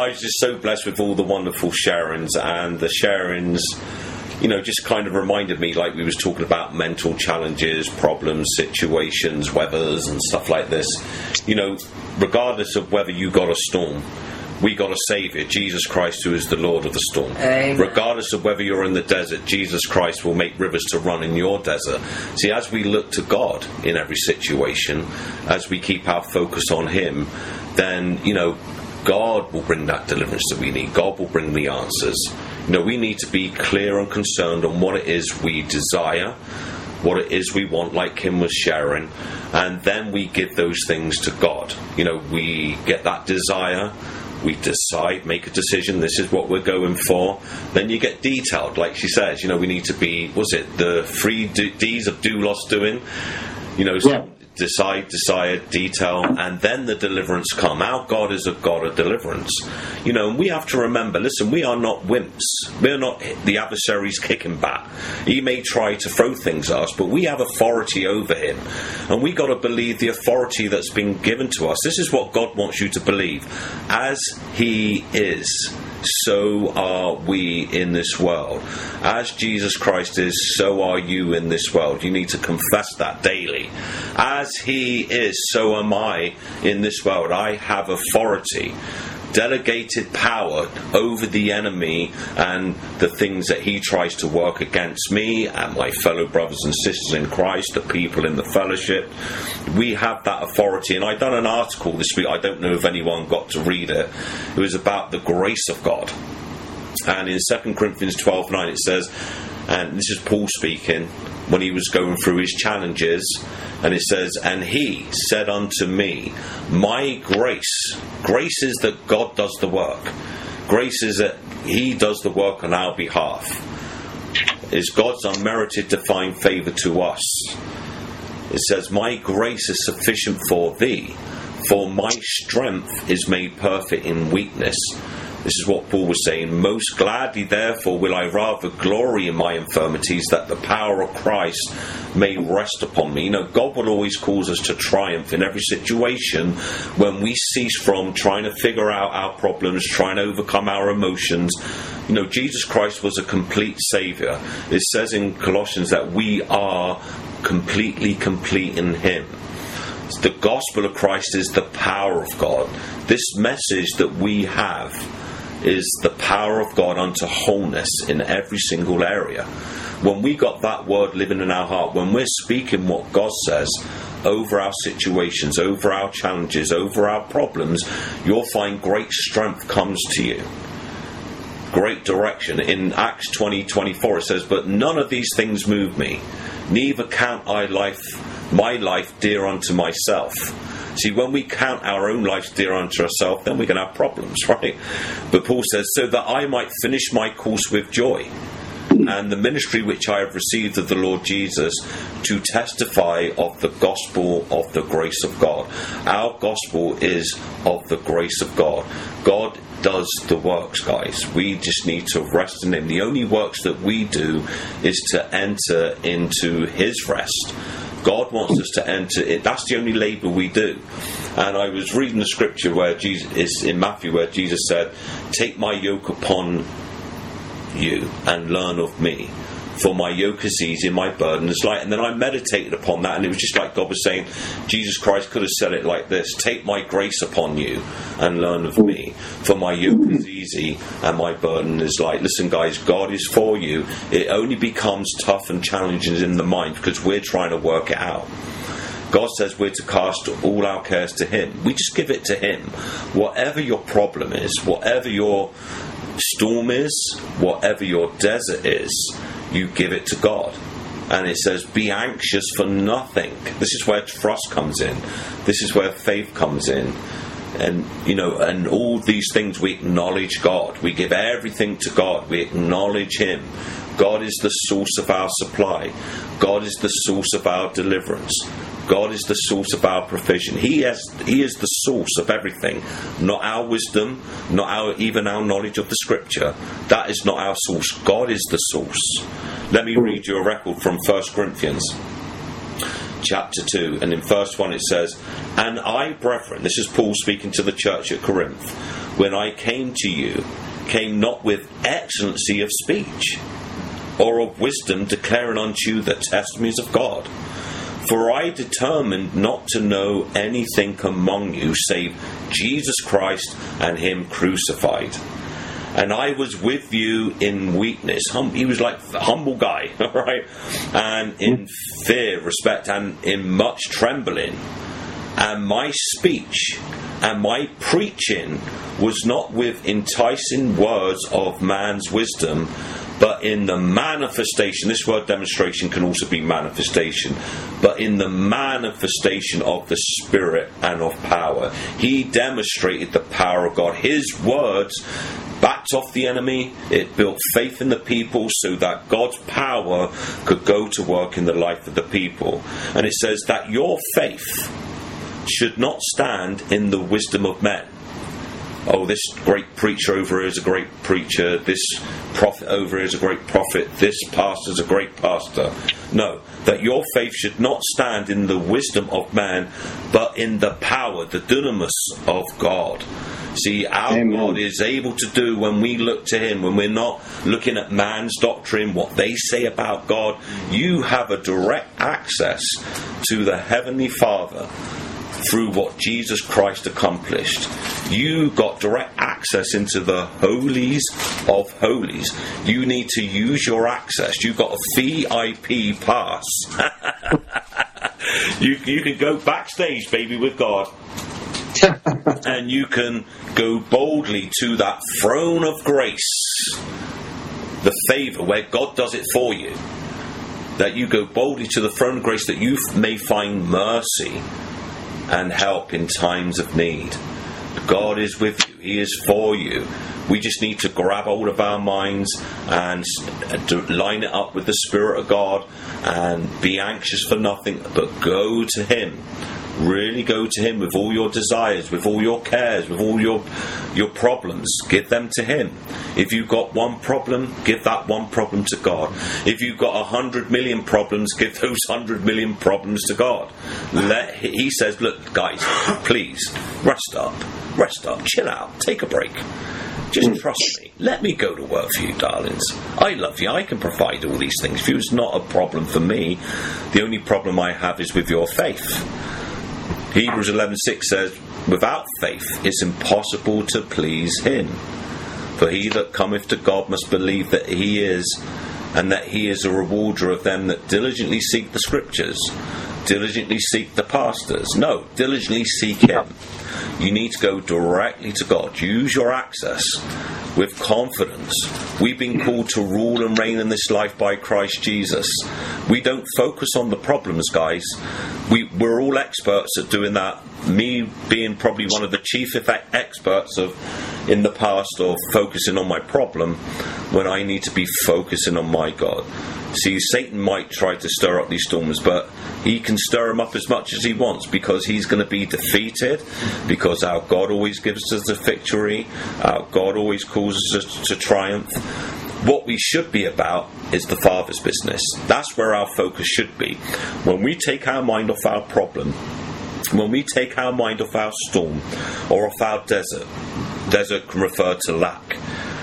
I was just so blessed with all the wonderful sharings and the sharings you know, just kind of reminded me, like we was talking about mental challenges, problems, situations, weathers, and stuff like this. You know, regardless of whether you got a storm, we got a Savior, Jesus Christ, who is the Lord of the storm. Amen. Regardless of whether you're in the desert, Jesus Christ will make rivers to run in your desert. See, as we look to God in every situation, as we keep our focus on Him, then, you know, God will bring that deliverance that we need. God will bring the answers. You know, we need to be clear and concerned on what it is we desire, what it is we want, like Kim was sharing, and then we give those things to God. You know, we get that desire, we decide, make a decision, this is what we're going for. Then you get detailed, like she says, you know, we need to be, was it the three D's of do, lost, doing? You know, Yeah. Decide, decide, detail, and then the deliverance come. Our God is a God of deliverance. You know, and we have to remember, listen, we are not wimps. We're not the adversary's kicking back. He may try to throw things at us, but we have authority over him. And we got to believe the authority that's been given to us. This is what God wants you to believe. As he is, so are we in this world. As Jesus Christ is, so are you in this world. You need to confess that daily. As He is, so am I in this world. I have authority. Delegated power over the enemy and the things that he tries to work against me and my fellow brothers and sisters in Christ, the people in the fellowship. We have that authority. And I've done an article this week. I don't know if anyone got to read it. It was about the grace of God. And in 2 Corinthians 12 9, it says, and this is Paul speaking when he was going through his challenges, and it says, And he said unto me, My grace, grace is that God does the work, grace is that he does the work on our behalf, is God's unmerited divine favour to us. It says, My grace is sufficient for thee, for my strength is made perfect in weakness. This is what Paul was saying. Most gladly, therefore, will I rather glory in my infirmities, that the power of Christ may rest upon me. You know, God will always cause us to triumph in every situation when we cease from trying to figure out our problems, trying to overcome our emotions. You know, Jesus Christ was a complete Savior. It says in Colossians that we are completely complete in Him. The gospel of Christ is the power of God. This message that we have is the power of God unto wholeness in every single area. When we got that word living in our heart, when we're speaking what God says over our situations, over our challenges, over our problems, you'll find great strength comes to you great direction. In Acts 20 24, it says, But none of these things move me, neither count I life, my life dear unto myself. See, when we count our own lives dear unto ourselves, then we can have problems, right? But Paul says, So that I might finish my course with joy. And the ministry which I have received of the Lord Jesus to testify of the gospel of the grace of God. Our gospel is of the grace of God. God does the works, guys. We just need to rest in Him. The only works that we do is to enter into His rest. God wants us to enter it. That's the only labour we do. And I was reading the scripture where Jesus is in Matthew where Jesus said, Take my yoke upon you and learn of me. For my yoke is easy and my burden is light. And then I meditated upon that, and it was just like God was saying, Jesus Christ could have said it like this Take my grace upon you and learn of me. For my yoke is easy and my burden is light. Listen, guys, God is for you. It only becomes tough and challenging in the mind because we're trying to work it out. God says we're to cast all our cares to Him. We just give it to Him. Whatever your problem is, whatever your storm is, whatever your desert is, you give it to God. And it says, be anxious for nothing. This is where trust comes in. This is where faith comes in. And, you know, and all these things we acknowledge God. We give everything to God. We acknowledge Him. God is the source of our supply. God is the source of our deliverance. God is the source of our provision. He is, he is the source of everything, not our wisdom, not our even our knowledge of the Scripture. That is not our source. God is the source. Let me read you a record from 1 Corinthians chapter 2, and in verse 1 it says, And I, brethren, this is Paul speaking to the church at Corinth, when I came to you, came not with excellency of speech or of wisdom, declaring unto you the testimonies of God. For I determined not to know anything among you save Jesus Christ and Him crucified and I was with you in weakness. Hum- he was like humble guy, right? And in fear, respect, and in much trembling. And my speech and my preaching was not with enticing words of man's wisdom, but in the manifestation, this word demonstration can also be manifestation, but in the manifestation of the Spirit and of power. He demonstrated the power of God. His words backed off the enemy, it built faith in the people so that God's power could go to work in the life of the people. And it says that your faith should not stand in the wisdom of men. Oh, this great preacher over here is a great preacher. This prophet over here is a great prophet. This pastor is a great pastor. No, that your faith should not stand in the wisdom of man, but in the power, the dunamis of God. See, our Amen. God is able to do when we look to Him, when we're not looking at man's doctrine, what they say about God. You have a direct access to the Heavenly Father through what Jesus Christ accomplished. You got direct access into the holies of holies. You need to use your access. You've got a VIP pass. you, you can go backstage, baby, with God. and you can go boldly to that throne of grace, the favor where God does it for you. That you go boldly to the throne of grace that you may find mercy and help in times of need. God is with you, He is for you. We just need to grab hold of our minds and line it up with the Spirit of God and be anxious for nothing, but go to Him really go to him with all your desires with all your cares with all your your problems give them to him if you've got one problem give that one problem to god if you've got a hundred million problems give those hundred million problems to god let he says look guys please rest up rest up chill out take a break just mm. trust me. Let me go to work for you, darlings. I love you. I can provide all these things for you. It's not a problem for me. The only problem I have is with your faith. Hebrews 11:6 says, "Without faith it's impossible to please him. For he that cometh to God must believe that he is, and that he is a rewarder of them that diligently seek the scriptures, diligently seek the pastors. No, diligently seek him. You need to go directly to God. Use your access with confidence. We've been called to rule and reign in this life by Christ Jesus. We don't focus on the problems, guys. We, we're all experts at doing that. Me being probably one of the chief experts of in the past of focusing on my problem when I need to be focusing on my God. See, Satan might try to stir up these storms, but he can stir them up as much as he wants because he's going to be defeated. Because our God always gives us the victory, our God always causes us to triumph. What we should be about is the Father's business. That's where our focus should be. When we take our mind off our problem, when we take our mind off our storm or off our desert, desert can refer to lack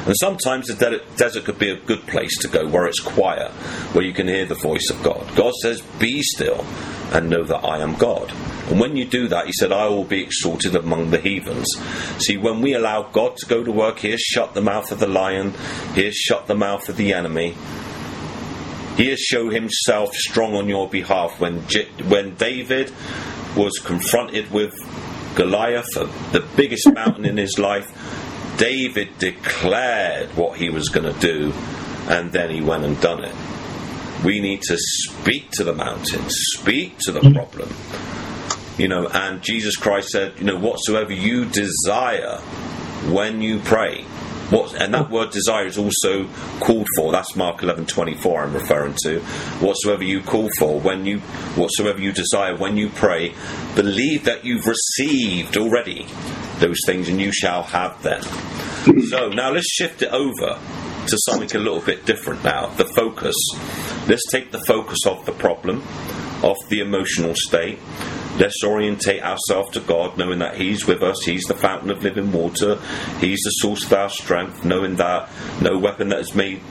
and sometimes the desert could be a good place to go where it's quiet, where you can hear the voice of God. God says, Be still and know that I am God. And when you do that, He said, I will be exalted among the heathens. See, when we allow God to go to work, He has shut the mouth of the lion, He has shut the mouth of the enemy. He has shown Himself strong on your behalf. When, when David was confronted with Goliath, uh, the biggest mountain in his life, David declared what he was going to do, and then he went and done it. We need to speak to the mountain, speak to the problem. You know, and Jesus Christ said, you know, whatsoever you desire when you pray. What, and that word desire is also called for. That's Mark eleven twenty four. I'm referring to. Whatsoever you call for when you, whatsoever you desire when you pray, believe that you've received already those things, and you shall have them. So now let's shift it over to something a little bit different now. The focus. Let's take the focus off the problem. off the emotional state. Let's orientate ourselves to God, knowing that He's with us, He's the fountain of living water, He's the source of our strength, knowing that no weapon that is made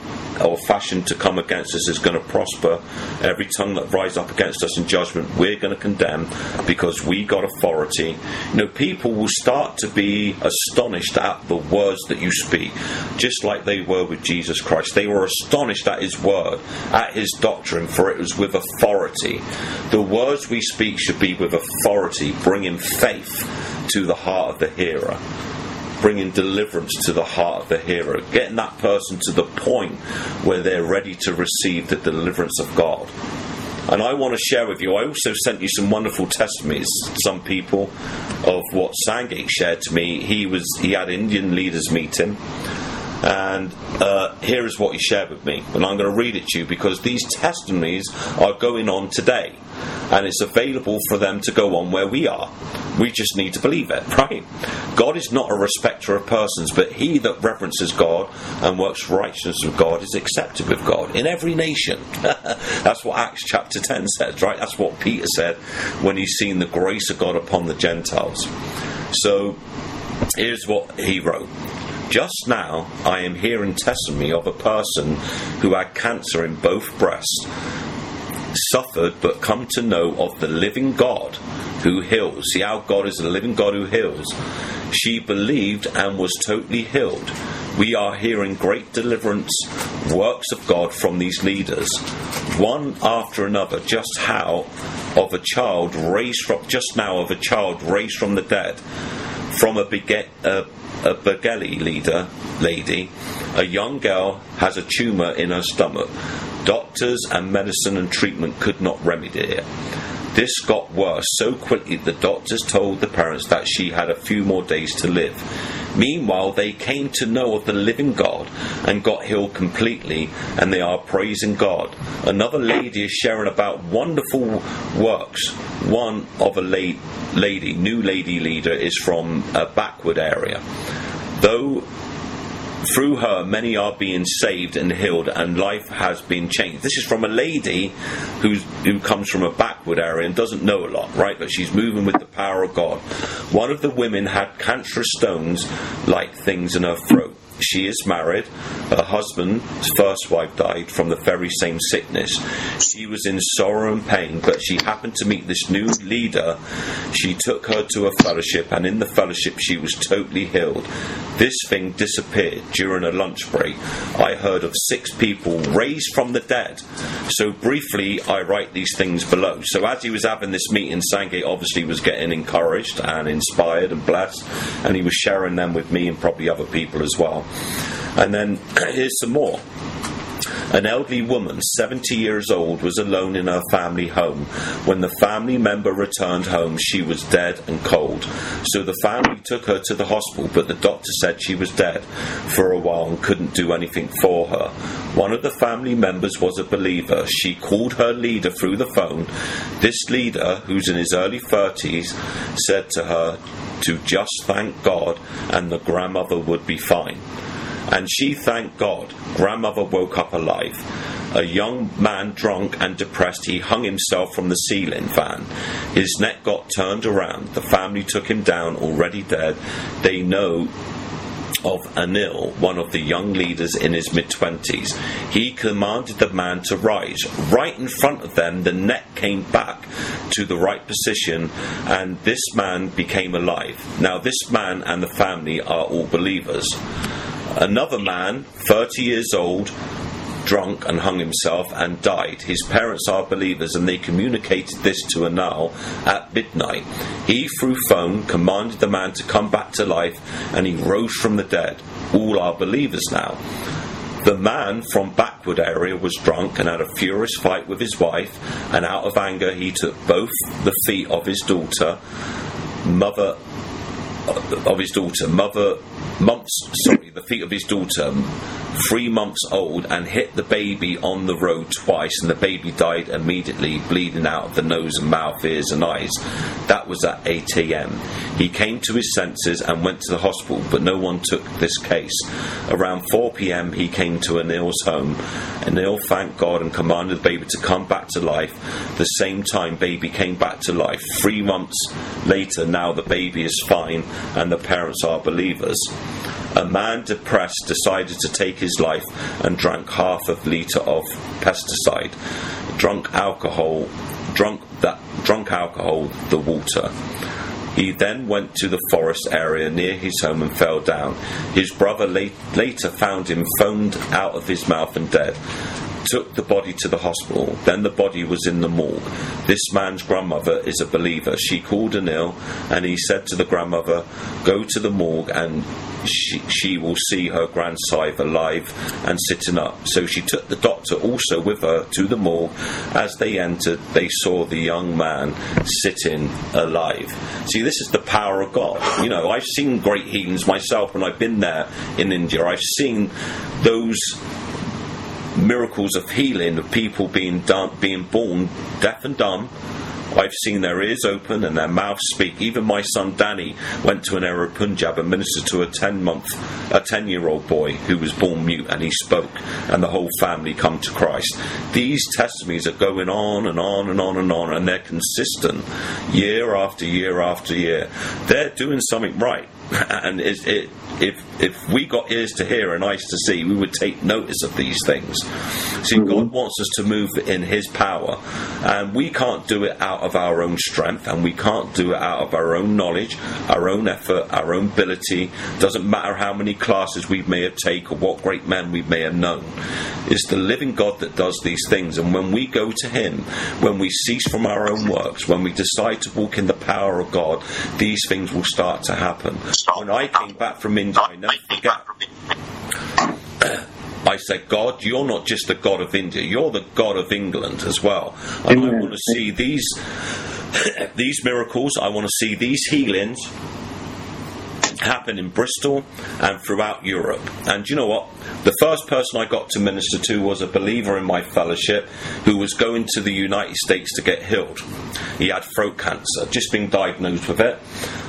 or fashioned to come against us is going to prosper. Every tongue that rises up against us in judgment, we're going to condemn because we got authority. You know, people will start to be astonished at the words that you speak, just like they were with Jesus Christ. They were astonished at his word, at his doctrine, for it was with authority. The words we speak should be with authority, bringing faith to the heart of the hearer bringing deliverance to the heart of the hearer, getting that person to the point where they're ready to receive the deliverance of God. And I want to share with you, I also sent you some wonderful testimonies, some people, of what Sangate shared to me. He was he had Indian leaders meeting and uh, here is what he shared with me. And I'm going to read it to you because these testimonies are going on today. And it's available for them to go on where we are. We just need to believe it, right? God is not a respecter of persons, but he that reverences God and works righteousness with God is accepted with God in every nation. That's what Acts chapter 10 says, right? That's what Peter said when he's seen the grace of God upon the Gentiles. So here's what he wrote. Just now, I am hearing testimony of a person who had cancer in both breasts, suffered but come to know of the living God who heals. See how God is the living God who heals. She believed and was totally healed. We are hearing great deliverance works of God from these leaders, one after another. Just how of a child raised from just now of a child raised from the dead, from a beget. A leader, lady, a young girl has a tumour in her stomach. Doctors and medicine and treatment could not remedy it. This got worse so quickly the doctors told the parents that she had a few more days to live. Meanwhile, they came to know of the living God and got healed completely, and they are praising God. Another lady is sharing about wonderful works. One of a lady, new lady leader, is from a backward area. Though through her, many are being saved and healed, and life has been changed. This is from a lady who's, who comes from a backward area and doesn't know a lot, right? But she's moving with the power of God. One of the women had cancerous stones like things in her throat. She is married. Her husband's first wife died from the very same sickness. She was in sorrow and pain, but she happened to meet this new leader. She took her to a fellowship, and in the fellowship, she was totally healed. This thing disappeared during a lunch break. I heard of six people raised from the dead. So, briefly, I write these things below. So, as he was having this meeting, Sangate obviously was getting encouraged and inspired and blessed, and he was sharing them with me and probably other people as well. And then here's some more. An elderly woman, 70 years old, was alone in her family home. When the family member returned home, she was dead and cold. So the family took her to the hospital, but the doctor said she was dead for a while and couldn't do anything for her. One of the family members was a believer. She called her leader through the phone. This leader, who's in his early 30s, said to her to just thank God and the grandmother would be fine. And she thanked God. Grandmother woke up alive. A young man, drunk and depressed, he hung himself from the ceiling fan. His neck got turned around. The family took him down, already dead. They know of Anil, one of the young leaders in his mid twenties. He commanded the man to rise. Right in front of them, the neck came back to the right position, and this man became alive. Now, this man and the family are all believers. Another man, 30 years old, drunk and hung himself and died. His parents are believers and they communicated this to Anil at midnight. He, through phone, commanded the man to come back to life and he rose from the dead. All are believers now. The man from backward area was drunk and had a furious fight with his wife, and out of anger he took both the feet of his daughter, mother of his daughter, mother, months, sorry, the feet of his daughter, three months old, and hit the baby on the road twice, and the baby died immediately, bleeding out of the nose and mouth, ears, and eyes. That was at 8 a.m. He came to his senses and went to the hospital, but no one took this case. Around 4 p.m., he came to Anil's home. Anil thanked God and commanded the baby to come back to life. The same time, baby came back to life. Three months later, now the baby is fine and the parents are believers. A man depressed decided to take his life and drank half a litre of pesticide. Drunk alcohol, drunk that drunk alcohol, the water. He then went to the forest area near his home and fell down. His brother late, later found him foamed out of his mouth and dead took the body to the hospital. Then the body was in the morgue. This man's grandmother is a believer. She called Anil and he said to the grandmother, Go to the morgue and she, she will see her grandson alive and sitting up. So she took the doctor also with her to the morgue. As they entered, they saw the young man sitting alive. See, this is the power of God. You know, I've seen great healings myself when I've been there in India. I've seen those miracles of healing of people being done, being born deaf and dumb. I've seen their ears open and their mouths speak. Even my son Danny went to an area of Punjab and ministered to a ten month, a ten year old boy who was born mute and he spoke, and the whole family come to Christ. These testimonies are going on and on and on and on, and they're consistent year after year after year. They're doing something right, and it, it if if we got ears to hear and eyes to see, we would take notice of these things. See, mm-hmm. God wants us to move in His power, and we can't do it out of our own strength, and we can't do it out of our own knowledge, our own effort, our own ability. Doesn't matter how many classes we may have taken or what great men we may have known. It's the living God that does these things, and when we go to Him, when we cease from our own works, when we decide to walk in the power of God, these things will start to happen. When I came back from India, I never forget. I said, God, you're not just the God of India, you're the God of England as well. And I want to see these these miracles, I want to see these healings happen in Bristol and throughout Europe. And you know what? The first person I got to minister to was a believer in my fellowship who was going to the United States to get healed. He had throat cancer, just been diagnosed with it.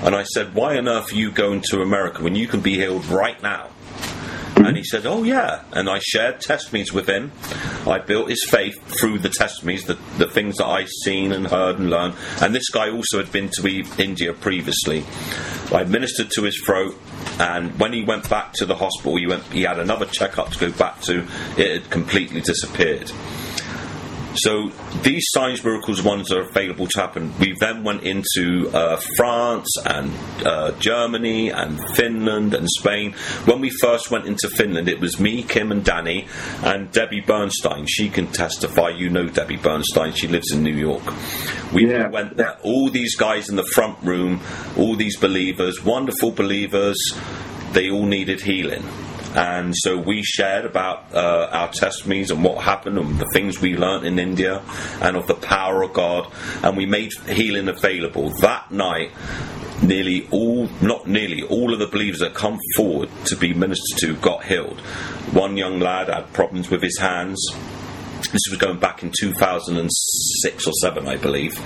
And I said, Why on earth are you going to America when you can be healed right now? And he said, Oh, yeah. And I shared testimonies with him. I built his faith through the testimonies, the, the things that I'd seen and heard and learned. And this guy also had been to India previously. I ministered to his throat. And when he went back to the hospital, he, went, he had another checkup to go back to. It had completely disappeared. So these signs, miracles, ones are available to happen. We then went into uh, France and uh, Germany and Finland and Spain. When we first went into Finland, it was me, Kim, and Danny, and Debbie Bernstein. She can testify. You know Debbie Bernstein. She lives in New York. We yeah. went there. All these guys in the front room, all these believers, wonderful believers. They all needed healing and so we shared about uh, our testimonies and what happened and the things we learnt in India and of the power of God, and we made healing available that night. Nearly all, not nearly all of the believers that come forward to be ministered to got healed. One young lad had problems with his hands. This was going back in 2006 or 7, I believe.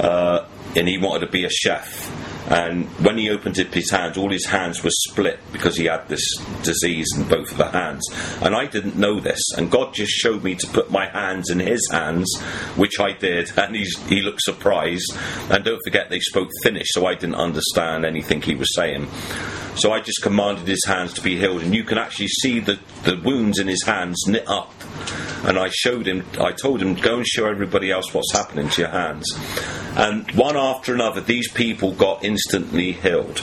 Uh, and he wanted to be a chef and when he opened up his hands, all his hands were split because he had this disease in both of the hands. And I didn't know this. And God just showed me to put my hands in his hands, which I did. And he looked surprised. And don't forget, they spoke Finnish, so I didn't understand anything he was saying. So I just commanded his hands to be healed. And you can actually see the, the wounds in his hands knit up and I showed him, I told him, go and show everybody else what's happening to your hands. And one after another, these people got instantly healed.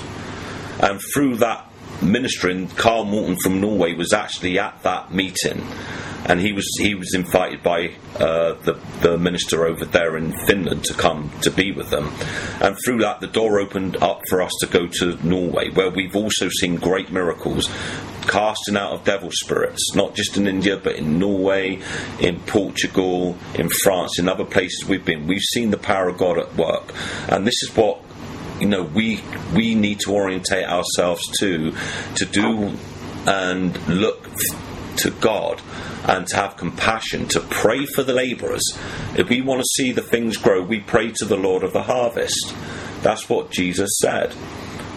And through that ministering, Carl Morton from Norway was actually at that meeting and he was he was invited by uh, the the minister over there in Finland to come to be with them, and through that the door opened up for us to go to Norway, where we've also seen great miracles, casting out of devil spirits, not just in India but in Norway, in Portugal, in France, in other places we've been. We've seen the power of God at work, and this is what you know we we need to orientate ourselves to to do and look to God and to have compassion, to pray for the labourers. If we want to see the things grow, we pray to the Lord of the harvest. That's what Jesus said.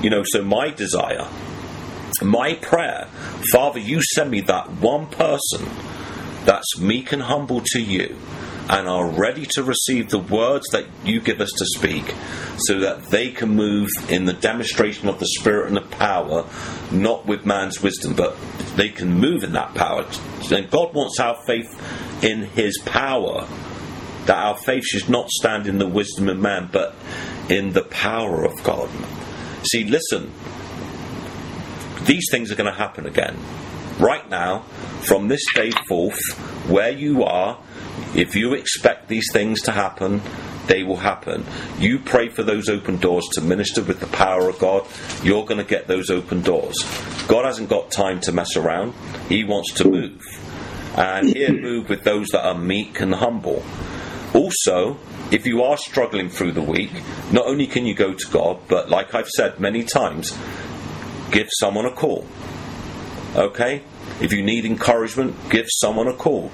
You know, so my desire, my prayer, Father, you send me that one person that's meek and humble to you and are ready to receive the words that you give us to speak so that they can move in the demonstration of the Spirit and the power, not with man's wisdom, but they can move in that power. And God wants our faith in His power, that our faith should not stand in the wisdom of man, but in the power of God. See, listen, these things are going to happen again. Right now, from this day forth, where you are, if you expect these things to happen, they will happen. You pray for those open doors to minister with the power of God, you're going to get those open doors. God hasn't got time to mess around, He wants to move. And He'll move with those that are meek and humble. Also, if you are struggling through the week, not only can you go to God, but like I've said many times, give someone a call. Okay? If you need encouragement, give someone a call.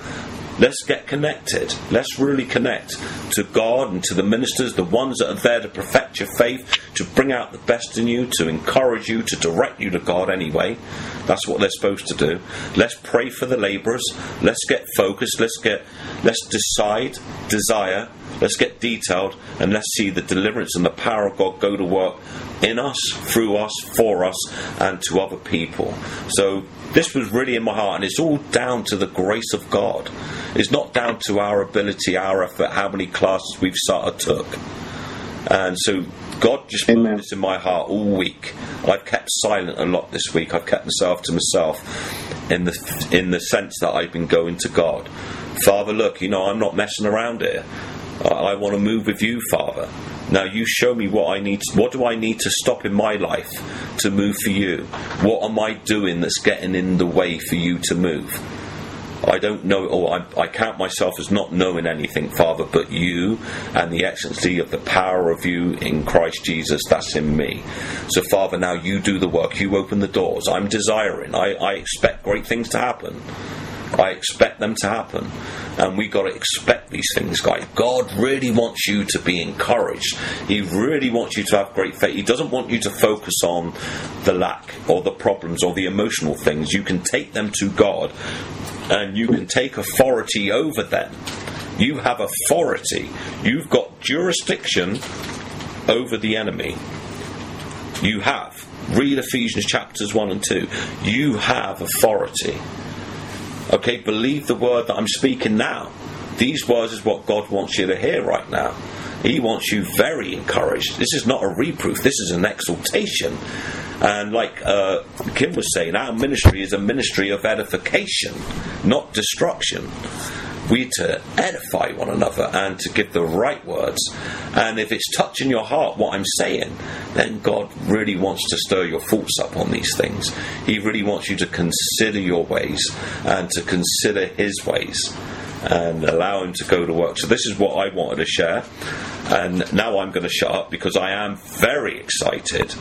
Let's get connected. Let's really connect to God and to the ministers, the ones that are there to perfect your faith, to bring out the best in you, to encourage you, to direct you to God anyway. That's what they're supposed to do. Let's pray for the laborers. Let's get focused. Let's get let's decide, desire, let's get detailed, and let's see the deliverance and the power of God go to work in us, through us, for us, and to other people. So this was really in my heart, and it's all down to the grace of God. It's not down to our ability, our effort, how many classes we've sort of took. And so God just put this in my heart all week. I've kept silent a lot this week. I've kept myself to myself in the in the sense that I've been going to God. Father, look, you know, I'm not messing around here. I, want to move with you, Father. Now you show me what I need. What do I need to stop in my life to move for you? What am I doing that's getting in the way for you to move? I don't know, or I, I, count myself as not knowing anything, Father, but you and the excellency of the power of you in Christ Jesus that's in me. So, Father, now you do the work, you open the doors. I'm desiring, I, I expect great things to happen. I expect them to happen. And we got to expect these things, guys. God really wants you to be encouraged. He really wants you to have great faith. He doesn't want you to focus on the lack or the problems or the emotional things. You can take them to God and you can take authority over them. You have authority. You've got jurisdiction over the enemy. You have. Read Ephesians chapters 1 and 2. You have authority. Okay, believe the word that I'm speaking now. These words is what God wants you to hear right now. He wants you very encouraged. This is not a reproof, this is an exaltation. And like uh, Kim was saying, our ministry is a ministry of edification, not destruction. We to edify one another and to give the right words. And if it's touching your heart what I'm saying, then God really wants to stir your thoughts up on these things. He really wants you to consider your ways and to consider His ways and allow Him to go to work. So, this is what I wanted to share. And now I'm going to shut up because I am very excited